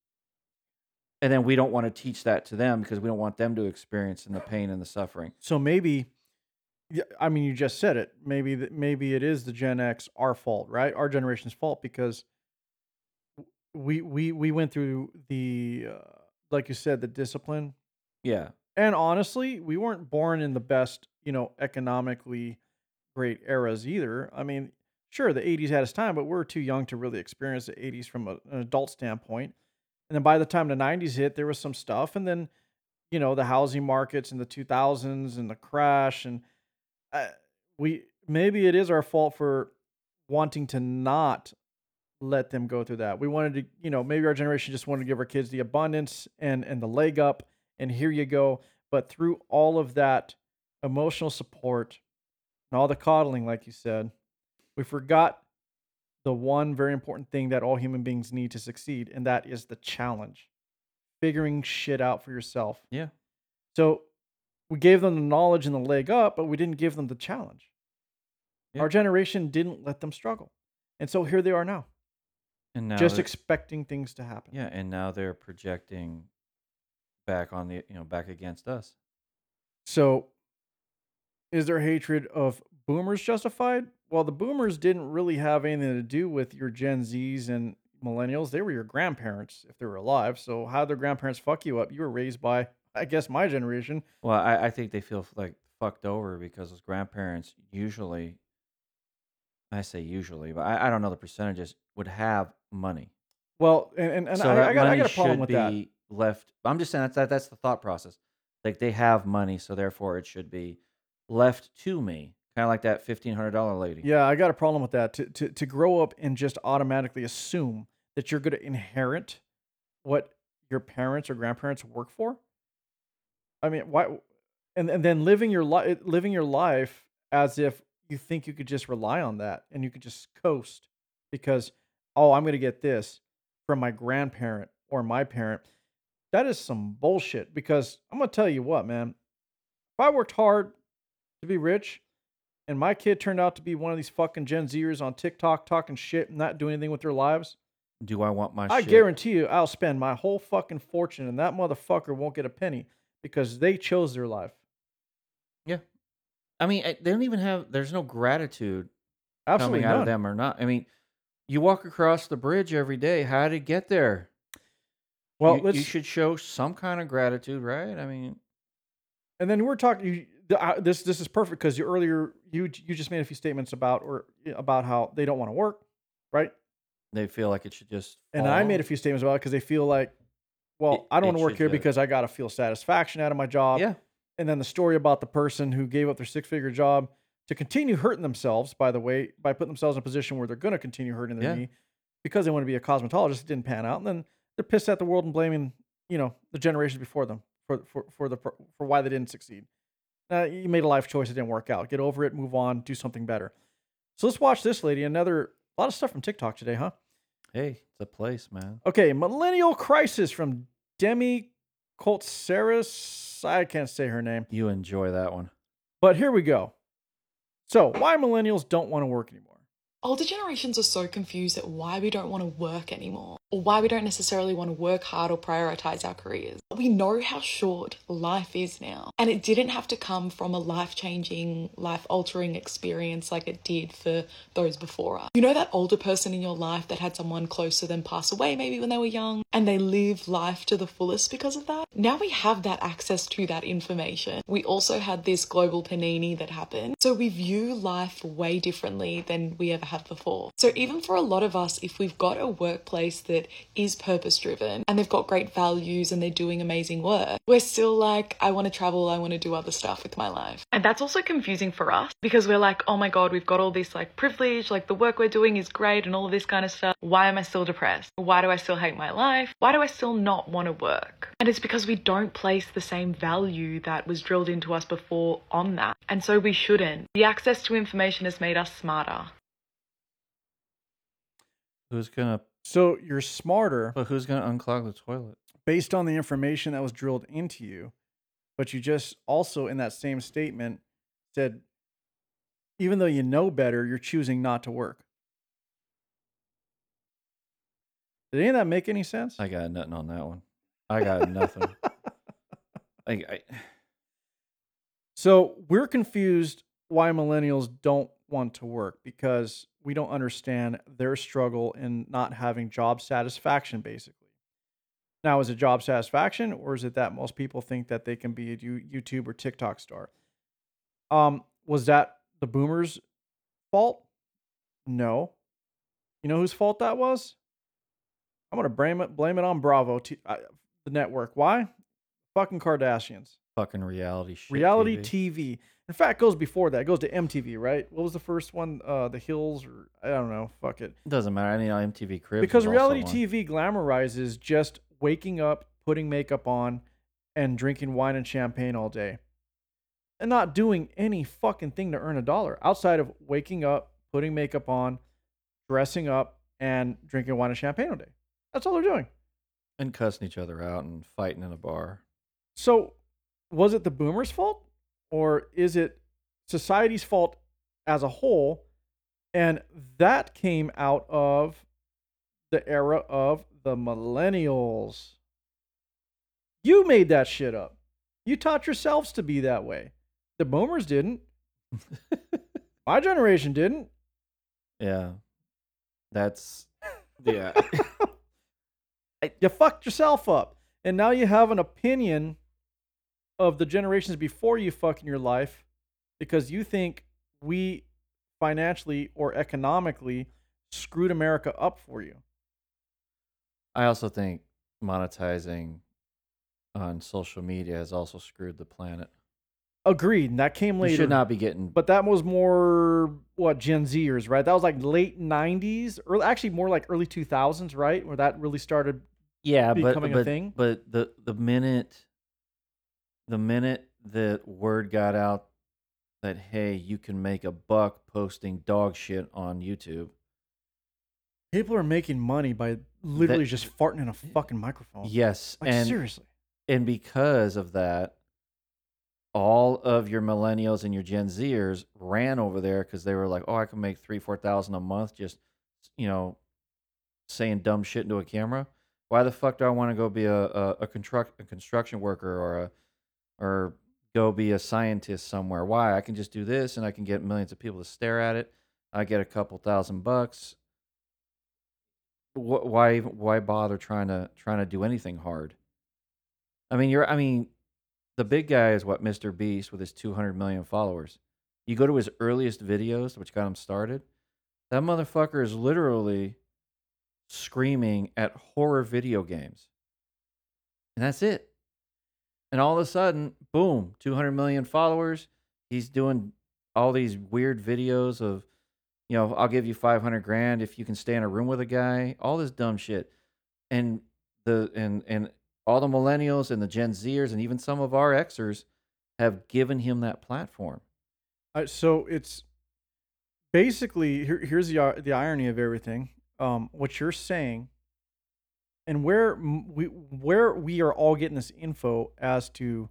and then we don't want to teach that to them because we don't want them to experience in the pain and the suffering So maybe, yeah, I mean, you just said it. Maybe that maybe it is the Gen X our fault, right? Our generation's fault because we we we went through the uh, like you said the discipline, yeah and honestly, we weren't born in the best you know economically great eras either. I mean, sure, the '80s had its time, but we're too young to really experience the '80s from a, an adult standpoint. And then by the time the '90s hit, there was some stuff, and then you know the housing markets in the 2000s and the crash and uh, we maybe it is our fault for wanting to not let them go through that we wanted to you know maybe our generation just wanted to give our kids the abundance and and the leg up and here you go but through all of that emotional support and all the coddling like you said we forgot the one very important thing that all human beings need to succeed and that is the challenge figuring shit out for yourself yeah so we gave them the knowledge and the leg up, but we didn't give them the challenge. Yeah. Our generation didn't let them struggle. And so here they are now, and now just expecting things to happen. yeah and now they're projecting back on the you know back against us So is their hatred of boomers justified? Well, the boomers didn't really have anything to do with your Gen Zs and millennials. They were your grandparents if they were alive. So how did their grandparents fuck you up? You were raised by, I guess, my generation. Well, I, I think they feel like fucked over because those grandparents usually, I say usually, but I, I don't know the percentages, would have money. Well, and, and, and so I, I, got, I got a problem with be that. Left. I'm just saying that's that, that's the thought process. Like they have money, so therefore it should be left to me, kind of like that fifteen hundred dollar lady. Yeah, I got a problem with that. To to to grow up and just automatically assume that you're going to inherit what your parents or grandparents work for. I mean, why? And and then living your life, living your life as if you think you could just rely on that and you could just coast because oh, I'm going to get this from my grandparent or my parent. That is some bullshit. Because I'm going to tell you what, man. If I worked hard to be rich, and my kid turned out to be one of these fucking Gen Zers on TikTok talking shit and not doing anything with their lives, Do I want my? I shit? guarantee you I'll spend my whole fucking fortune and that motherfucker won't get a penny because they chose their life. Yeah. I mean, eh, they don't even have. There's no gratitude Absolutely coming out none. of them or not. I mean, you walk across the bridge every day. How did it get there? Well, you, let's you should show some kind of gratitude, right? I mean, And then we're talking. You, uh, this this is perfect because you earlier you you just made a few statements about or about how they don't want to work, right? they feel like it should just. And I made a few statements about it because they feel like, well, It- I don't want to work here because I got to feel satisfaction out of my job. Yeah, And then the story about the person who gave up their six figure job to continue hurting themselves, by the way, by putting themselves in a position where they're going to continue hurting their Yeah. knee because they want to be a cosmetologist. It didn't pan out. And then they're pissed at the world and blaming, you know, the generations before them for, for, for the, for why they didn't succeed. Uh, you made a life choice. It didn't work out. Get over it, move on, do something better. So let's watch this lady. Another, a lot of stuff from TikTok today, huh? hey, it's a place, man. Okay, Millennial Crisis from Demi Coltseris. I can't say her name. You enjoy that one. But here we go. So, why millennials don't want to work anymore? Older generations are so confused at why we don't want to work anymore, or why we don't necessarily want to work hard or prioritize our careers. We know how short life is now, and it didn't have to come from a life changing, life altering experience like it did for those before us. You know that older person in your life that had someone close to them pass away maybe when they were young, and they lived life to the fullest because of that? Now we have that access to that information. We also had this global panini that happened, so we view life way differently than we ever have before. So even for a lot of us, if we've got a workplace that is purpose driven and they've got great values and they're doing amazing work, we're still like, I want to travel, I want to do other stuff with my life. And that's also confusing for us because we're like, oh my God, we've got all this like privilege, like the work we're doing is great and all of this kind of stuff. Why am I still depressed? Why do I still hate my life? Why do I still not want to work? And it's because we don't place the same value that was drilled into us before on that. And so we shouldn't. The access to information has made us smarter. Who's gonna? So, you're smarter But who's gonna unclog the toilet? based on the information that was drilled into you, but you just also, in that same statement, said, even though you know better, you're choosing not to work. Did any of that make any sense? I got nothing on that one. I got nothing. I, I, So we're confused why millennials don't want to work because we don't understand their struggle in not having job satisfaction, basically. Now, is it job satisfaction or is it that most people think that they can be a YouTube or TikTok star? Um, was that the boomers' fault? No. You know whose fault that was? I'm gonna blame it blame it on Bravo, t- uh, the network. Why? Fucking Kardashians fucking reality shit. reality TV. TV. In fact, it goes before that. It goes to MTV, right? What was the first one? Uh, The Hills, or I don't know. Fuck it. Doesn't matter. I mean, MTV Cribs. Because reality. TV glamorizes just waking up, putting makeup on, and drinking wine and champagne all day, and not doing any fucking thing to earn a dollar outside of waking up, putting makeup on, dressing up, and drinking wine and champagne all day. That's all they're doing. and cussing each other out and fighting in a bar. So, was it the boomers' fault or is it society's fault as a whole? And that came out of the era of the millennials. You made that shit up. You taught yourselves to be that way. The boomers didn't. My generation didn't. Yeah, that's yeah. You fucked yourself up. And now you have an opinion of the generations before you fuck in your life because you think we financially or economically screwed America up for you. I also think monetizing on social media has also screwed the planet. Agreed. And that came later. You should not be getting. But that was more what Gen Zers, right? That was like late '90s, or actually more like early 2000s, right? Where that really started. yeah, but becoming a thing? but the the minute the minute that word got out that hey, you can make a buck posting dog shit on YouTube. People are making money by literally just farting in a fucking microphone. Yes, like and seriously. and because of that, all of your millennials and your Gen Zers ran over there because they were like, "Oh, I can make three, four thousand a month just, you know, saying dumb shit into a camera. Why the fuck do I want to go be a a, a construct a construction worker or a or go be a scientist somewhere. Why? I can just do this and I can get millions of people to stare at it. I get a couple thousand bucks. Wh- Why why bother trying to trying to do anything hard? I mean, you're I mean, the big guy is what Mr. Beast with his 200 million followers. You go to his earliest videos, which got him started. That motherfucker is literally screaming at horror video games. And that's it. And all of a sudden, boom, 200 million followers. He's doing all these weird videos of, you know, I'll give you 500 grand if you can stay in a room with a guy, all this dumb shit. And the and and all the millennials and the Gen Zers and even some of our Xers have given him that platform. Uh, so it's basically here, here's the the irony of everything. Um, what you're saying, and where we where we are all getting this info as to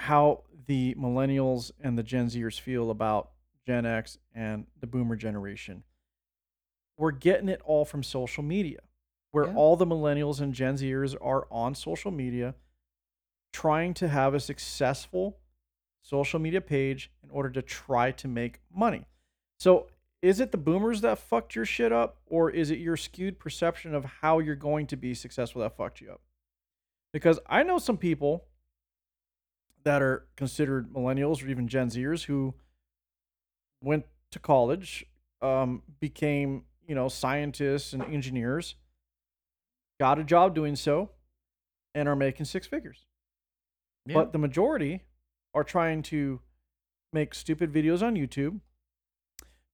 how the millennials and the Gen Zers feel about Gen X and the Boomer generation. We're getting it all from social media, where Yeah. all the millennials and Gen Zers are on social media, trying to have a successful social media page in order to try to make money. So, is it the boomers that fucked your shit up, or is it your skewed perception of how you're going to be successful that fucked you up? Because I know some people that are considered millennials or even Gen Zers who went to college, um, became you know scientists and engineers, got a job doing so, and are making six figures. But the majority are trying to make stupid videos on YouTube,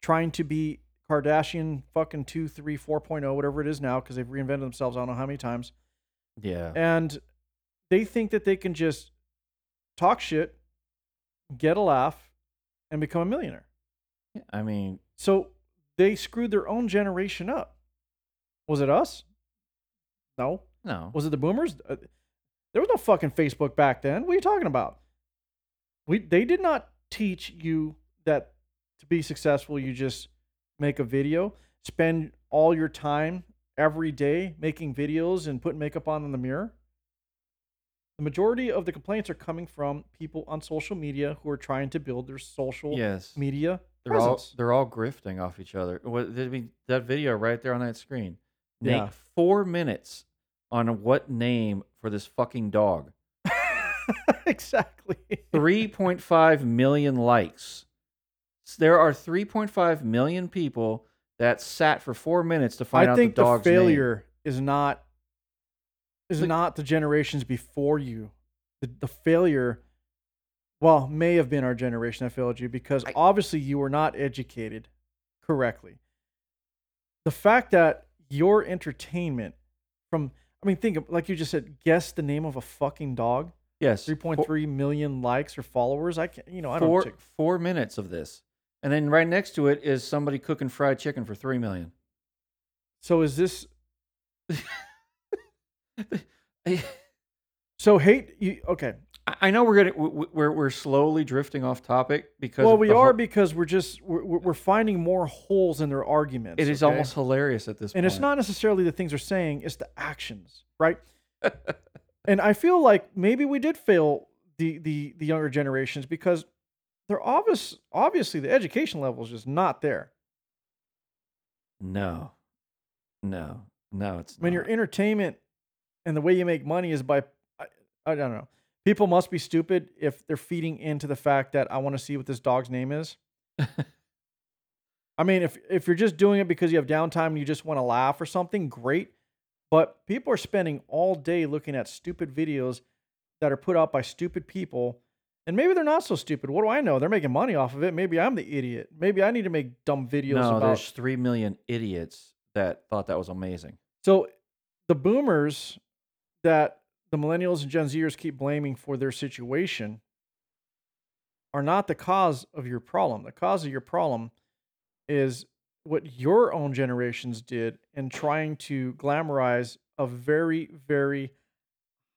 trying to be Kardashian fucking 2, 3, 4.0, whatever it is now, because they've reinvented themselves I don't know how many times. yeah. And they think that they can just talk shit, get a laugh, and become a millionaire. I mean, So they screwed their own generation up. Was it us? No. no. Was it the boomers? Uh, there was no fucking Facebook back then. What are you talking about? We they did not teach you that to be successful you just make a video, spend all your time every day making videos and putting makeup on in the mirror. The majority of the complaints are coming from people on social media who are trying to build their social yes. media They're all presence. they're all grifting off each other. What I mean, that video right there on that screen. Name Yeah. four minutes on what name for this fucking dog. exactly. 3.5 million likes. There are 3.5 million people that sat for four minutes to find I out think the the, dog's name. failure is not is not the generations before you. The, the failure, well, may have been our generation that failed you because I- obviously you were not educated correctly. The fact that your entertainment from, I mean, think of like you just said, guess the name of a fucking dog. Yes, Three point three million likes or followers. I can't, you know, I four, don't. Take, four minutes of this, and then right next to it is somebody cooking fried chicken for three million. so is this? So hate you? Okay. I know we're gonna we're we're slowly drifting off topic because well, we are whole- because we're just we're, we're we're finding more holes in their arguments. It is okay? almost hilarious at this and point. it's not necessarily the things they're saying; it's the actions, right? and I feel like maybe we did fail the the the younger generations because they're obvious. Obviously, the education level is just not there. No, no, no. It's When your entertainment and the way you make money is by I, I don't know. People must be stupid if they're feeding into the fact that I want to see what this dog's name is. I mean, if if you're just doing it because you have downtime and you just want to laugh or something, great. But people are spending all day looking at stupid videos that are put out by stupid people. And maybe they're not so stupid. What do I know? They're making money off of it. Maybe I'm the idiot. Maybe I need to make dumb videos no, about there's three million idiots that thought that was amazing. So the boomers that the millennials and Gen Zers keep blaming for their situation are not the cause of your problem. The cause of your problem is what your own generations did in trying to glamorize a very, very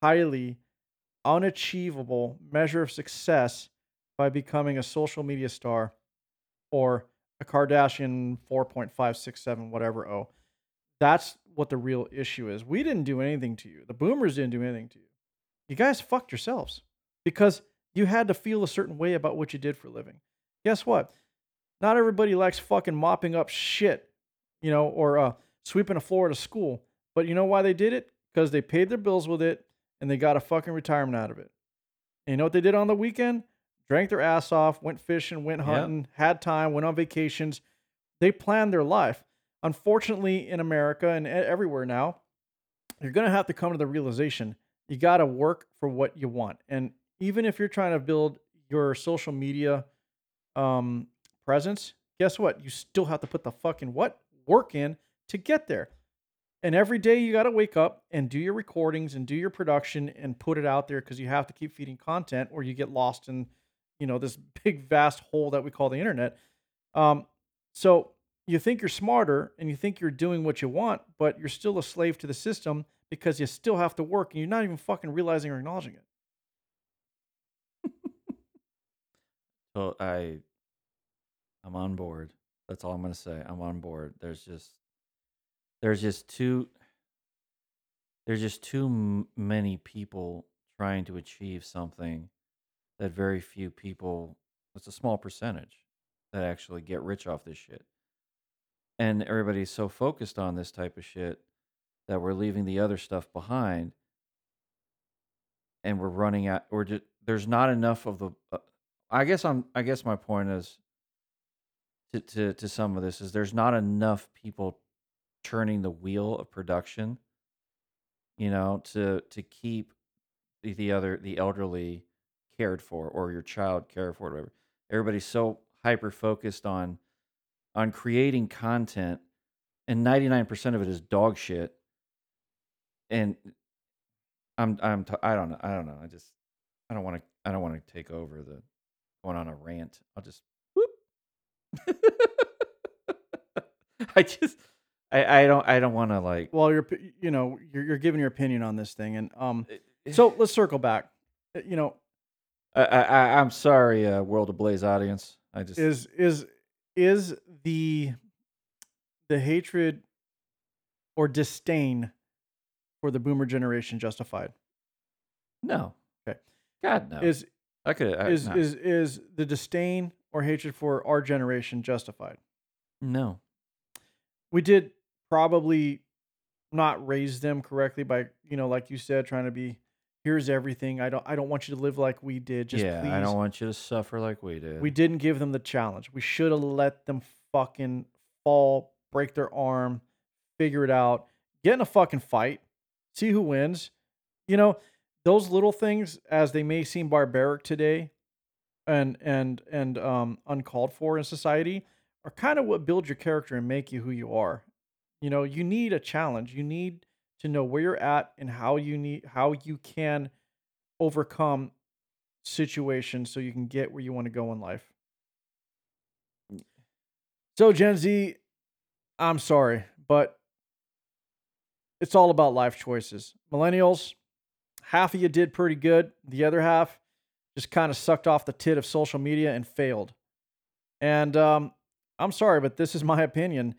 highly unachievable measure of success by becoming a social media star or a Kardashian 4.567, whatever. Oh, that's what the real issue is. We didn't do anything to you. The boomers didn't do anything to you. You guys fucked yourselves because you had to feel a certain way about what you did for a living. Guess what? Not everybody likes fucking mopping up shit, you know, or uh, sweeping a floor at a school. But you know why they did it? Because they paid their bills with it and they got a fucking retirement out of it. And you know what they did on the weekend? Drank their ass off, went fishing, went Yep. hunting, had time, went on vacations. They planned their life. Unfortunately, in America and everywhere now, you're going to have to come to the realization you got to work for what you want. And even if you're trying to build your social media um, presence, guess what? You still have to put the fucking what work in to get there. And every day you got to wake up and do your recordings and do your production and put it out there because you have to keep feeding content or you get lost in, you know, this big vast hole that we call the internet. Um, so you think you're smarter and you think you're doing what you want, but you're still a slave to the system because you still have to work and you're not even fucking realizing or acknowledging it. So I, I'm on board. That's all I'm gonna say. I'm on board. There's just, there's just too, there's just too m- many people trying to achieve something that very few people. It's a small percentage that actually get rich off this shit, and everybody's so focused on this type of shit that we're leaving the other stuff behind, and we're running out. Or just there's not enough of the. Uh, I guess I'm. I guess my point is to, to to some of this is there's not enough people turning the wheel of production. You know, to to keep the, the other the elderly cared for or your child cared for, whatever. Everybody's so hyper focused on on creating content, and ninety nine percent of it is dog shit. And I'm I'm t- I don't know I don't know I just I don't want to I don't want to take over the going on a rant. I'll just whoop. I just I I don't I don't want to like Well, you're you know you're you're giving your opinion on this thing, and um, Eh, so let's circle back. Uh, You know, I I I'm sorry, uh, World Ablaze audience. I just is is is the the hatred or disdain for the boomer generation justified? no. Okay. God no. Is I could I, is no. is is the disdain or hatred for our generation justified? no. We did probably not raise them correctly by you know, like you said, trying to be here's everything. I don't I don't want you to live like we did. Just yeah, please. I don't want you to suffer like we did. We didn't give them the challenge. We should have let them fucking fall, break their arm, figure it out, get in a fucking fight, see who wins. You know, those little things, as they may seem barbaric today and and and um uncalled for in society, are kind of what build your character and make you who you are. You know, you need a challenge. You need to know where you're at and how you need how you can overcome situations so you can get where you want to go in life. So Gen Z, I'm sorry, but it's all about life choices. Millennials, half of you did pretty good. The other half just kind of sucked off the tit of social media and failed. And um, I'm sorry, but this is my opinion.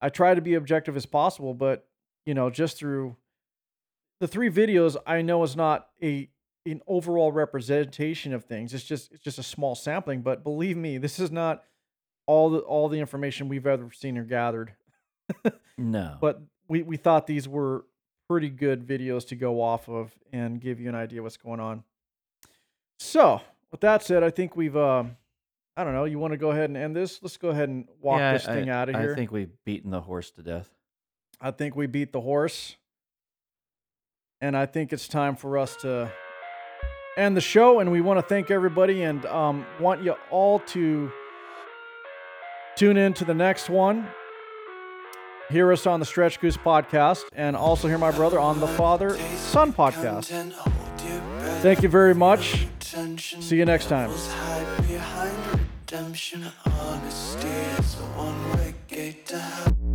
I try to be objective as possible, but you know, just through the three videos, I know is not a an overall representation of things. It's just it's just a small sampling, but believe me, this is not all the all the information we've ever seen or gathered. no. But we we thought these were pretty good videos to go off of and give you an idea what's going on. So, with that said, I think we've um I don't know, you want to go ahead and end this? Let's go ahead and walk Yeah, this I- thing out of here. I think we've beaten the horse to death. I think we beat the horse. And I think it's time for us to end the show. And we want to thank everybody and um, want you all to tune in to the next one. Hear us on the Stretchgoose podcast and also hear my brother on the Father Son podcast. Thank you very much. See you next time. Redemption. Honesty is a one-way gate to hell.